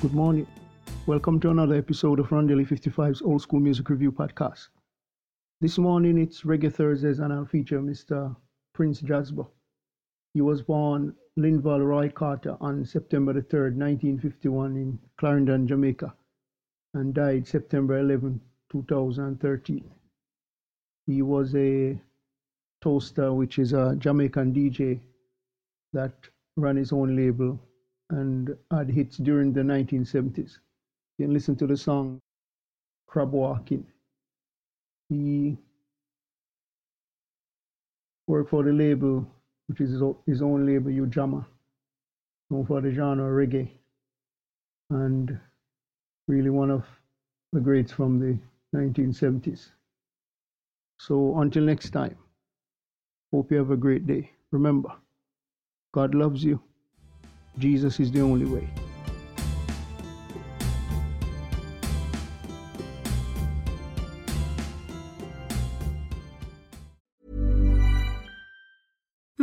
Good morning. Welcome to another episode of Rondelle 55's Old School Music Review Podcast. This morning it's Reggae Thursdays and I'll feature Mr. Prince Jazzbo. He was born Linval Roy Carter on September the 3rd, 1951 in Clarendon, Jamaica and died September 11, 2013. He was a toaster, which is a Jamaican DJ that ran his own label and had hits during the 1970s. You can listen to the song Crab Walking. He worked for the label, which is his own label, Ujamaa, known for the genre reggae, and really one of the greats from the 1970s. So until next time, hope you have a great day. Remember, God loves you. Jesus is the only way.